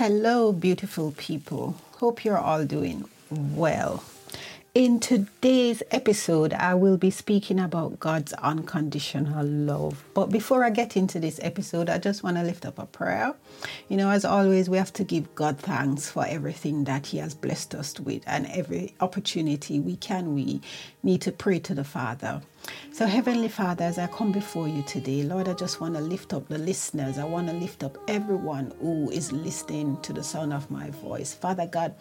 Hello, beautiful people. Hope you're all doing well. In today's episode, I will be speaking about God's unconditional love. But before I get into this episode, I just want to lift up a prayer. You know, as always, we have to give God thanks for everything that He has blessed us with and every opportunity we can, we need to pray to the Father. So, Heavenly Father, as I come before you today, Lord, I just want to lift up the listeners. I want to lift up everyone who is listening to the sound of my voice. Father God,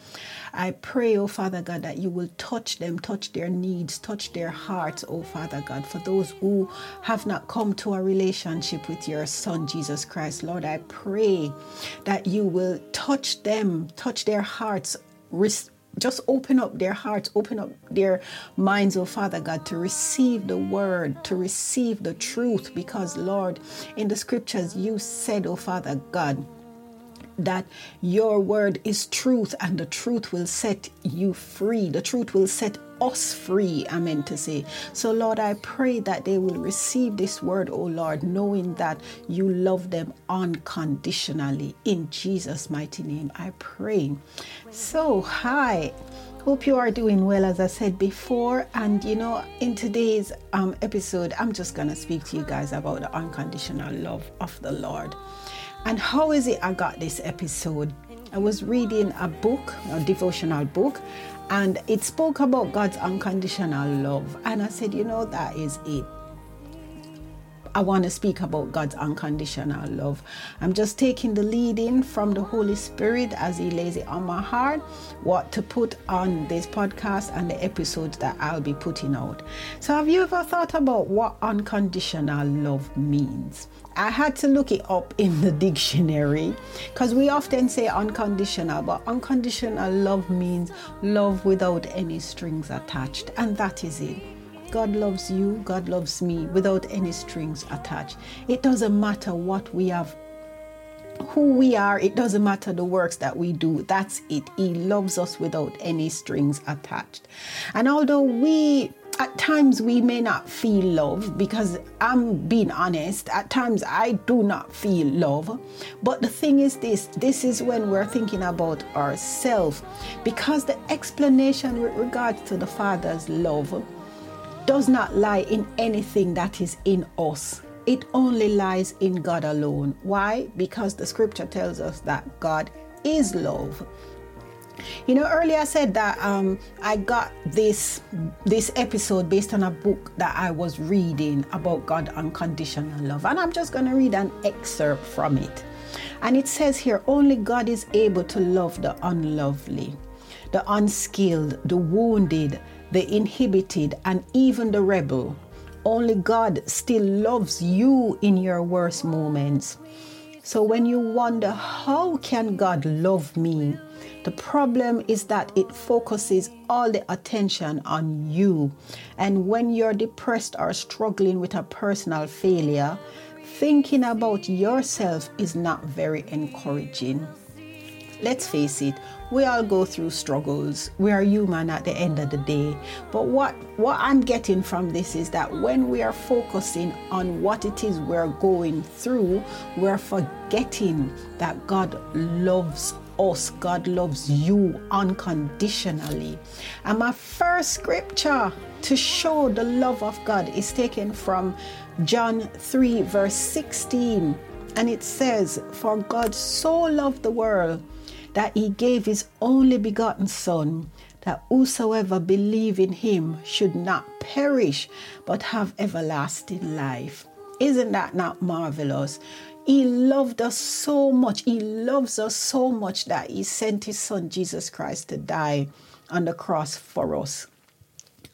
I pray, oh Father God, that you will touch them, touch their needs, touch their hearts, oh Father God, for those who have not come to a relationship with your Son, Jesus Christ. Lord, I pray that you will touch them, touch their hearts just open up their hearts, open up their minds, oh Father God, to receive the word, to receive the truth. Because, Lord, in the scriptures, you said, oh Father God, that your word is truth and the truth will set you free. The truth will set us free, I meant to say. So, Lord, I pray that they will receive this word, oh Lord, knowing that you love them unconditionally. In Jesus' mighty name, I pray. So, hi. Hope you are doing well, as I said before. And you know, in today's um, episode, I'm just going to speak to you guys about the unconditional love of the Lord. And how is it I got this episode? I was reading a book, a devotional book, and it spoke about God's unconditional love. And I said, you know, that is it. I want to speak about God's unconditional love. I'm just taking the lead in from the Holy Spirit as He lays it on my heart what to put on this podcast and the episodes that I'll be putting out. So, have you ever thought about what unconditional love means? I had to look it up in the dictionary because we often say unconditional, but unconditional love means love without any strings attached, and that is it. God loves you, God loves me without any strings attached. It doesn't matter what we have, who we are, it doesn't matter the works that we do. That's it. He loves us without any strings attached. And although we at times we may not feel love because I'm being honest, at times I do not feel love. But the thing is this this is when we're thinking about ourselves because the explanation with regards to the Father's love does not lie in anything that is in us. It only lies in God alone. Why? Because the scripture tells us that God is love. You know, earlier I said that um, I got this this episode based on a book that I was reading about God unconditional love, and I'm just going to read an excerpt from it. And it says here, only God is able to love the unlovely, the unskilled, the wounded, the inhibited, and even the rebel. Only God still loves you in your worst moments. So when you wonder, how can God love me? The problem is that it focuses all the attention on you. And when you're depressed or struggling with a personal failure, thinking about yourself is not very encouraging. Let's face it, we all go through struggles. We are human at the end of the day. But what, what I'm getting from this is that when we are focusing on what it is we're going through, we're forgetting that God loves us. God loves you unconditionally. And my first scripture to show the love of God is taken from John 3, verse 16. And it says, For God so loved the world that he gave his only begotten Son, that whosoever believe in him should not perish, but have everlasting life. Isn't that not marvelous? He loved us so much. He loves us so much that he sent his son Jesus Christ to die on the cross for us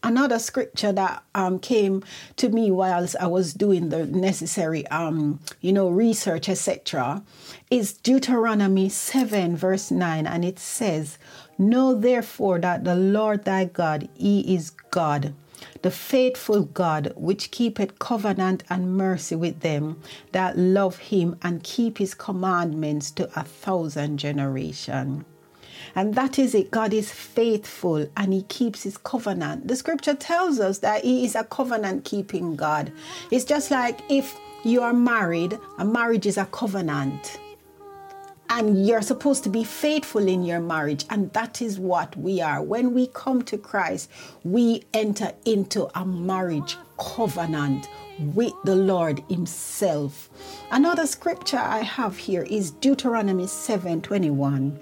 another scripture that um, came to me whilst I was doing the necessary, um, you know, research, etc., is Deuteronomy 7, verse 9, and it says, Know therefore that the Lord thy God, he is God, the faithful God, which keepeth covenant and mercy with them that love him and keep his commandments to a thousand generations. And that is it. God is faithful and He keeps His covenant. The scripture tells us that He is a covenant keeping God. It's just like if you are married, a marriage is a covenant. and you're supposed to be faithful in your marriage and that is what we are when we come to christ we enter into a marriage covenant with the lord himself another scripture i have here is deuteronomy 7 21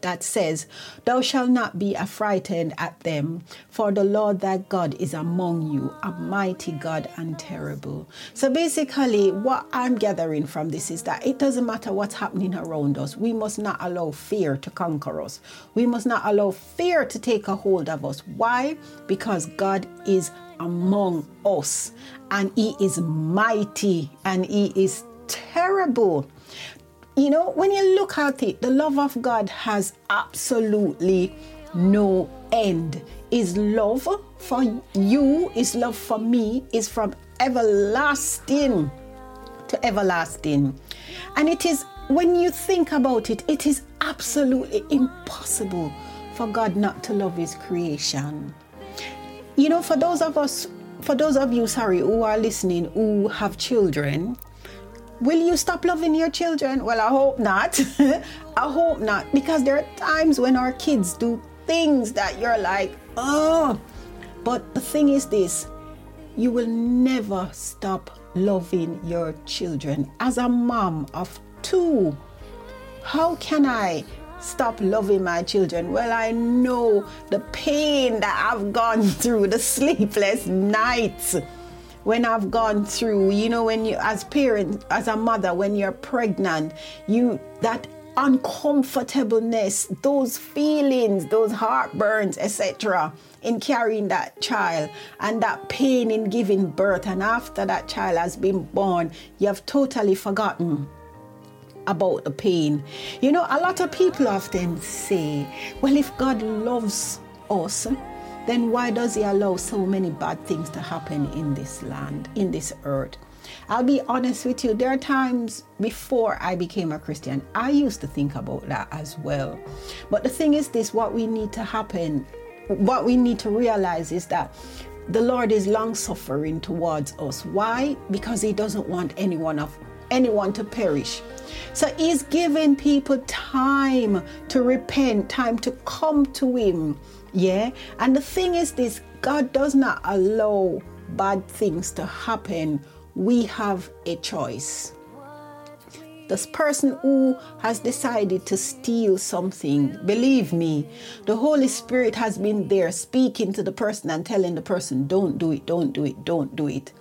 that says, Thou shalt not be affrighted at them, for the Lord thy God is among you, a mighty God and terrible. So basically, what I'm gathering from this is that it doesn't matter what's happening around us, we must not allow fear to conquer us. We must not allow fear to take a hold of us. Why? Because God is among us and He is mighty and He is terrible. You know, when you look at it, the love of God has absolutely no end. His love for you, His love for me is from everlasting to everlasting. And it is, when you think about it, it is absolutely impossible for God not to love His creation. You know, for those of us, for those of you, sorry, who are listening, who have children, Will you stop loving your children? Well, I hope not. I hope not. Because there are times when our kids do things that you're like, oh. But the thing is this you will never stop loving your children. As a mom of two, how can I stop loving my children? Well, I know the pain that I've gone through, the sleepless nights when I've gone through, you know, when you, as parent, as a mother, when you're pregnant, you, that uncomfortableness, those feelings, those heartburns, etc., in carrying that child, and that pain in giving birth, and after that child has been born, you have totally forgotten about the pain. You know, a lot of people often say, well, if God loves us, then why does He allow so many bad things to happen in this land, in this earth? I'll be honest with you, there are times before I became a Christian, I used to think about that as well. But the thing is, this what we need to happen, what we need to realize is that the Lord is long suffering towards us. Why? Because He doesn't want anyone of anyone to perish. So He's giving people time to repent, time to come to Him yeah. And the thing is this God does not allow bad things to happen. We have a choice. This person who has decided to steal something, believe me, the Holy Spirit has been there speaking to the person and telling the person, don't do it, don't do it, don't do it.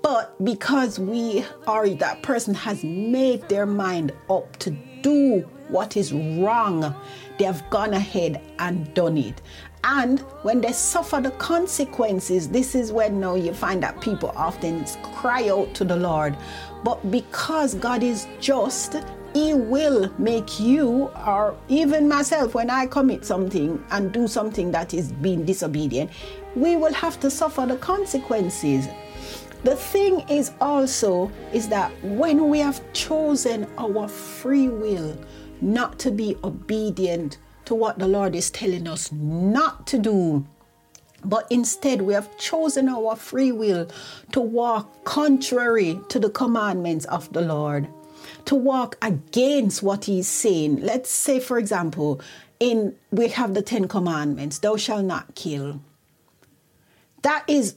But because we are, that person has made their mind up to do what is wrong, they have gone ahead and done it. And when they suffer the consequences, this is when now you find that people often cry out to the Lord. But because God is just, He will make you, or even myself, when I commit something and do something that is being disobedient, we will have to suffer the consequences. The thing is also is that when we have chosen our free will, not to be obedient to what the Lord is telling us not to do. But instead, we have chosen our free will to walk contrary to the commandments of the Lord, to walk against what He's saying. Let's say, for example, in we have the Ten Commandments: "Thou shalt not kill." That is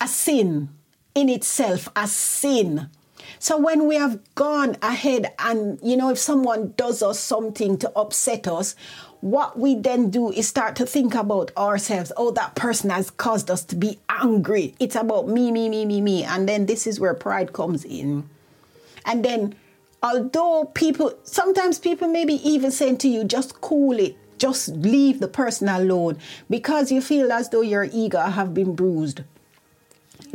a sin in itself, a sin. So when we have gone ahead and, you know, if someone does us something to upset us, what we then do is start to think about ourselves. Oh, that person has caused us to be angry. It's about me, me, me, me, me. And then this is where pride comes in. And then, although people, sometimes people maybe even saying to you, just cool it, just leave the person alone because you feel as though your ego have been bruised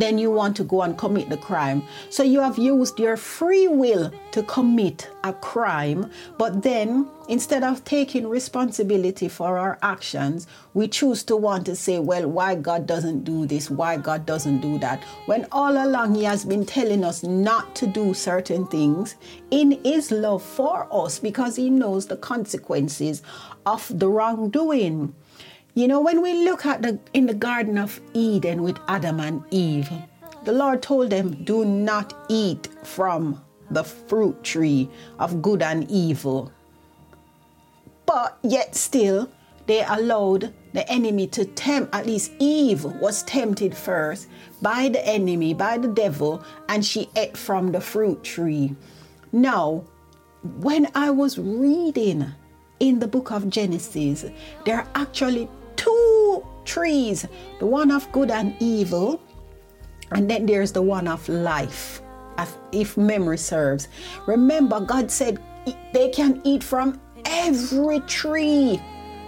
then you want to go and commit the crime. So you have used your free will to commit a crime, but then instead of taking responsibility for our actions, we choose to want to say, well, why God doesn't do this, why God doesn't do that. When all along He has been telling us not to do certain things in His love for us because He knows the consequences of the wrongdoing. You know, when we look at the in the Garden of Eden with Adam and Eve, the Lord told them, Do not eat from the fruit tree of good and evil. But yet still, they allowed the enemy to tempt, at least Eve was tempted first by the enemy, by the devil, and she ate from the fruit tree. Now, when I was reading in the book of Genesis, there are actually trees the one of good and evil, and then there's the one of life, if memory serves. Remember, God said they can eat from every tree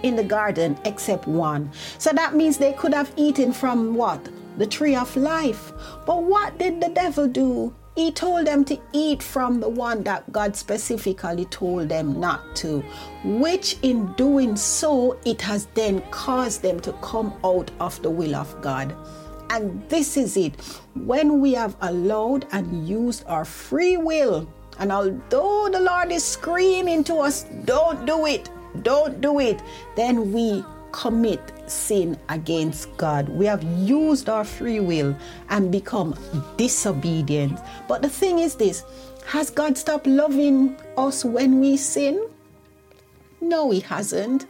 in the garden except one. So that means they could have eaten from what? The tree of life. But what did the devil do? He told them to eat from the one that God specifically told them not to, which in doing so, it has then caused them to come out of the will of God. And this is it. When we have allowed and used our free will, and although the Lord is screaming to us, don't do it, don't do it, then we commit sin against God. We have used our free will and become disobedient. But the thing is this has God stopped loving us when we sin? No, He hasn't.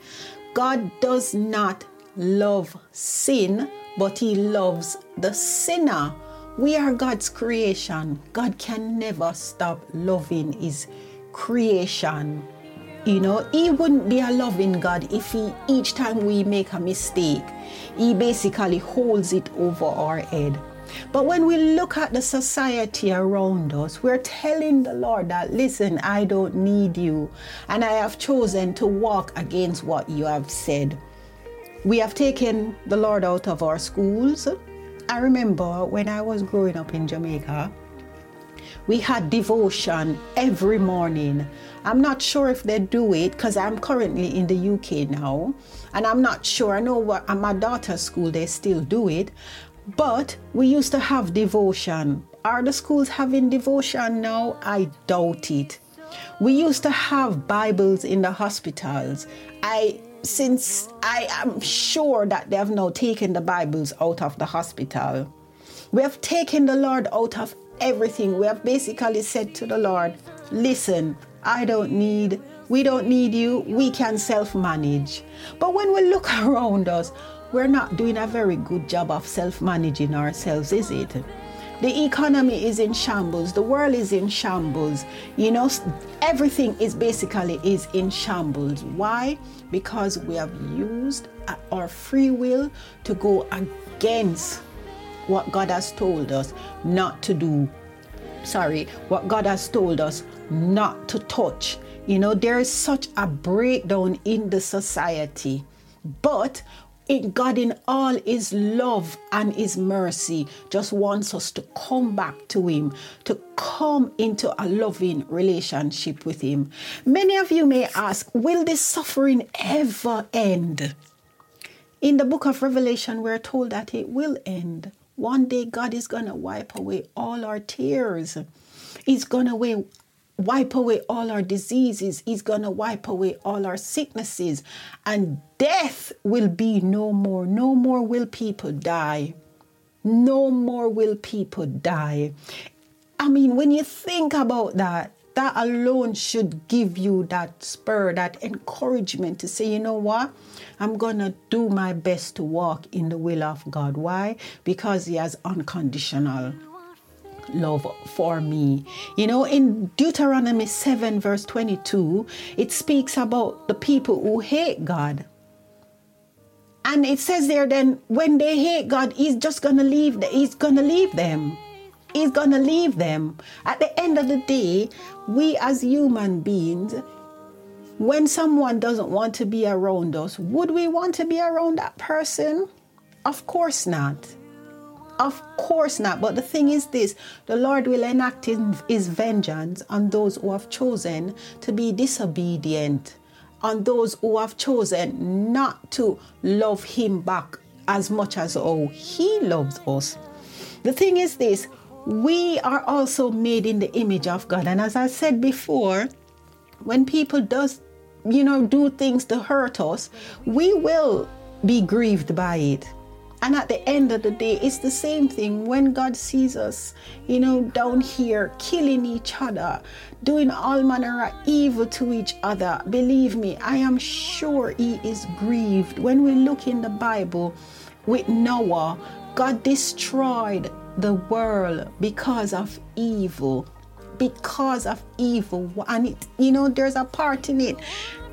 God does not love sin, but He loves the sinner. We are God's creation. God can never stop loving His creation. You know, He wouldn't be a loving God if He, each time we make a mistake, He basically holds it over our head. But when we look at the society around us, we're telling the Lord that, listen, I don't need you, and I have chosen to walk against what you have said. We have taken the Lord out of our schools. I remember when I was growing up in Jamaica, we had devotion every morning. I'm not sure if they do it because I'm currently in the UK now, and I'm not sure. I know what at my daughter's school they still do it, but we used to have devotion. Are the schools having devotion now? I doubt it. We used to have Bibles in the hospitals. I since I am sure that they have now taken the Bibles out of the hospital. We have taken the Lord out of everything. We have basically said to the Lord, listen, I don't need, we don't need you, we can self manage. But when we look around us, we're not doing a very good job of self managing ourselves, is it? The economy is in shambles, the world is in shambles. You know, everything is basically is in shambles. Why? Because we have used uh, our free will to go against what God has told us not to do. Sorry, what God has told us not to touch. You know, there is such a breakdown in the society. But God, in all His love and His mercy, just wants us to come back to Him, to come into a loving relationship with Him. Many of you may ask, Will this suffering ever end? In the book of Revelation, we're told that it will end. One day, God is going to wipe away all our tears. He's going to wipe away all our diseases. He's going to wipe away all our sicknesses. And death will be no more. No more will people die. No more will people die. I mean, when you think about that, that alone should give you that spur, that encouragement to say, you know what? I'm going to do my best to walk in the will of God. Why? Because He has unconditional love for me. You know, in Deuteronomy 7, verse 22, it speaks about the people who hate God. And it says there, then when they hate God, He's just gonna leave. Them. He's gonna leave them. He's gonna leave them. At the end of the day, we as human beings, when someone doesn't want to be around us, would we want to be around that person? Of course not. Of course not. But the thing is this the Lord will enact his vengeance on those who have chosen to be disobedient, on those who have chosen not to love him back as much as oh he loves us. The thing is this we are also made in the image of God. And as I said before, when people does you know do things to hurt us, we will be grieved by it. And at the end of the day, it's the same thing when God sees us, you know, down here killing each other, doing all manner of evil to each other. Believe me, I am sure He is grieved. When we look in the Bible with Noah, God destroyed the world because of evil. Because of evil. And it, you know, there's a part in it.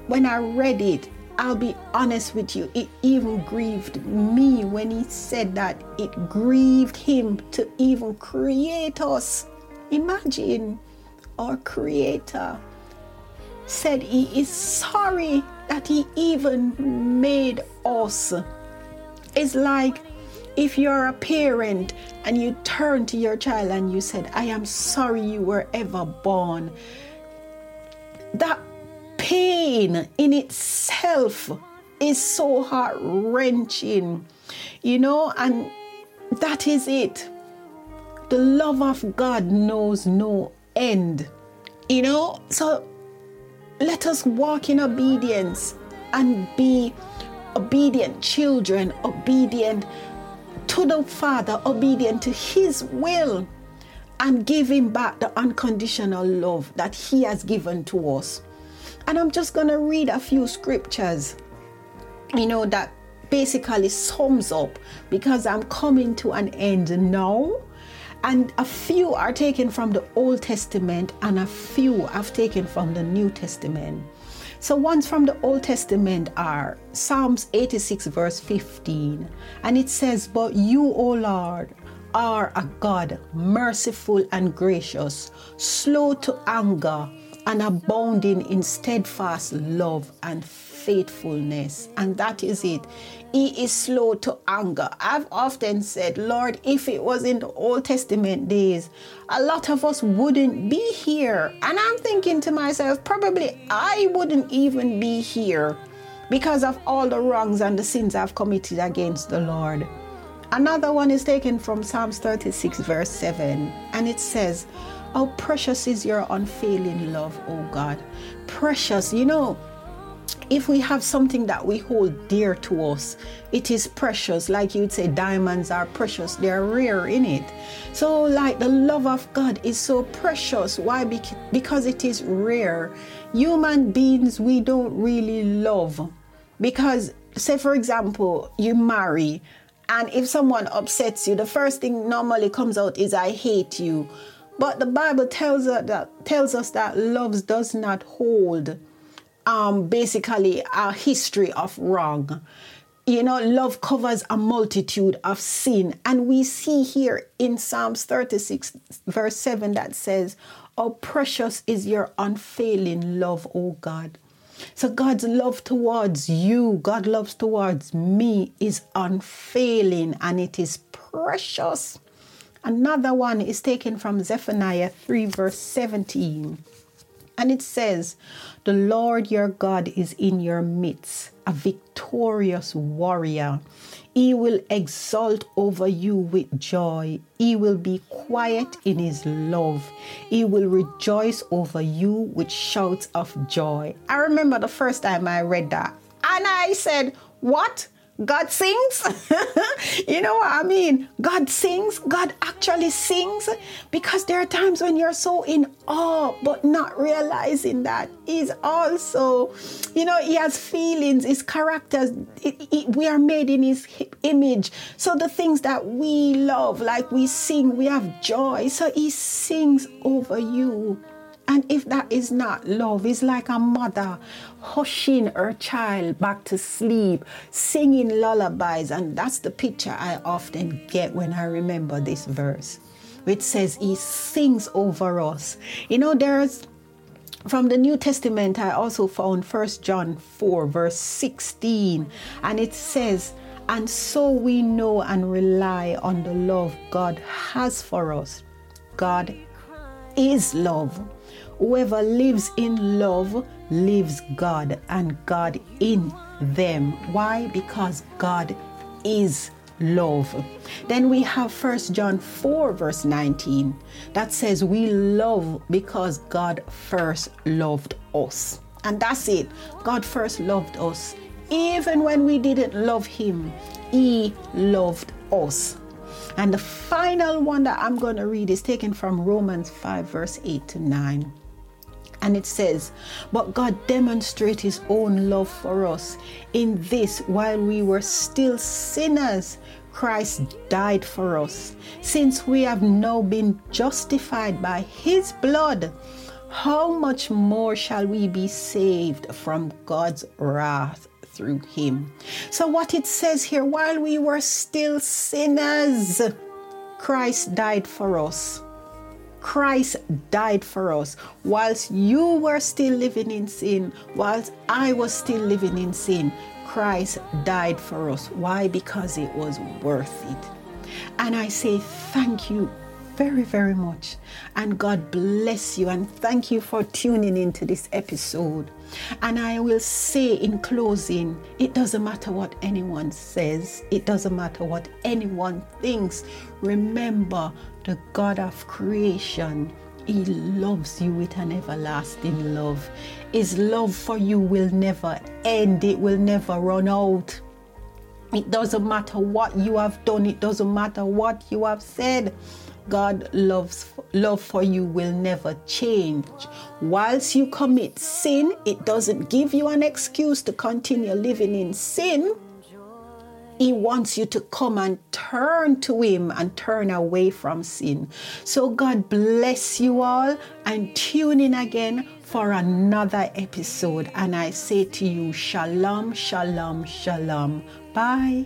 When I read it, I'll be honest with you, it even grieved me when he said that it grieved him to even create us. Imagine our Creator said he is sorry that he even made us. It's like if you're a parent and you turn to your child and you said, I am sorry you were ever born. That pain in itself is so heart wrenching, you know, and that is it. The love of God knows no end, you know. So let us walk in obedience and be obedient children, obedient to the Father, obedient to His will, and giving back the unconditional love that He has given to us. And I'm just going to read a few scriptures, you know, that basically sums up because I'm coming to an end now. And a few are taken from the Old Testament, and a few I've taken from the New Testament. So, ones from the Old Testament are Psalms 86, verse 15, and it says, But you, O Lord, are a God merciful and gracious, slow to anger and abounding in steadfast love and faithfulness. And that is it. He is slow to anger. I've often said, Lord, if it was in the Old Testament days, a lot of us wouldn't be here. And I'm thinking to myself, probably I wouldn't even be here because of all the wrongs and the sins I've committed against the Lord. Another one is taken from Psalms 36, verse 7, and it says, how precious is your unfailing love, oh God. Precious, you know, if we have something that we hold dear to us, it is precious. Like you'd say, diamonds are precious, they're rare in it. So, like the love of God is so precious. Why? Because it is rare. Human beings, we don't really love. Because, say, for example, you marry, and if someone upsets you, the first thing normally comes out is, I hate you. But the Bible tells us that tells us that love does not hold um, basically a history of wrong. You know, love covers a multitude of sin. And we see here in Psalms 36, verse 7, that says, How precious is your unfailing love, O God. So God's love towards you, God loves towards me, is unfailing and it is precious. Another one is taken from Zephaniah 3, verse 17. And it says, The Lord your God is in your midst, a victorious warrior. He will exult over you with joy. He will be quiet in his love. He will rejoice over you with shouts of joy. I remember the first time I read that, and I said, What? God sings. you know what I mean? God sings. God actually sings because there are times when you're so in awe, but not realizing that He's also, you know, He has feelings, His characters. It, it, we are made in His image. So the things that we love, like we sing, we have joy. So He sings over you. And if that is not love, it's like a mother hushing her child back to sleep, singing lullabies. And that's the picture I often get when I remember this verse, which says, He sings over us. You know, there's from the New Testament, I also found 1 John 4, verse 16, and it says, And so we know and rely on the love God has for us. God is love. Whoever lives in love lives God and God in them. Why? Because God is love. Then we have First John 4, verse 19, that says, We love because God first loved us. And that's it. God first loved us. Even when we didn't love Him, He loved us. And the final one that I'm going to read is taken from Romans 5, verse 8 to 9. And it says, But God demonstrated his own love for us in this while we were still sinners. Christ died for us. Since we have now been justified by his blood, how much more shall we be saved from God's wrath through him? So, what it says here, while we were still sinners, Christ died for us. Christ died for us. Whilst you were still living in sin, whilst I was still living in sin, Christ died for us. Why? Because it was worth it. And I say thank you very, very much. And God bless you and thank you for tuning into this episode. And I will say in closing, it doesn't matter what anyone says, it doesn't matter what anyone thinks. Remember, the God of creation, He loves you with an everlasting love. His love for you will never end, it will never run out. It doesn't matter what you have done, it doesn't matter what you have said. God loves love for you will never change. Whilst you commit sin, it doesn't give you an excuse to continue living in sin. He wants you to come and turn to Him and turn away from sin. So, God bless you all and tune in again for another episode. And I say to you, Shalom, Shalom, Shalom. Bye.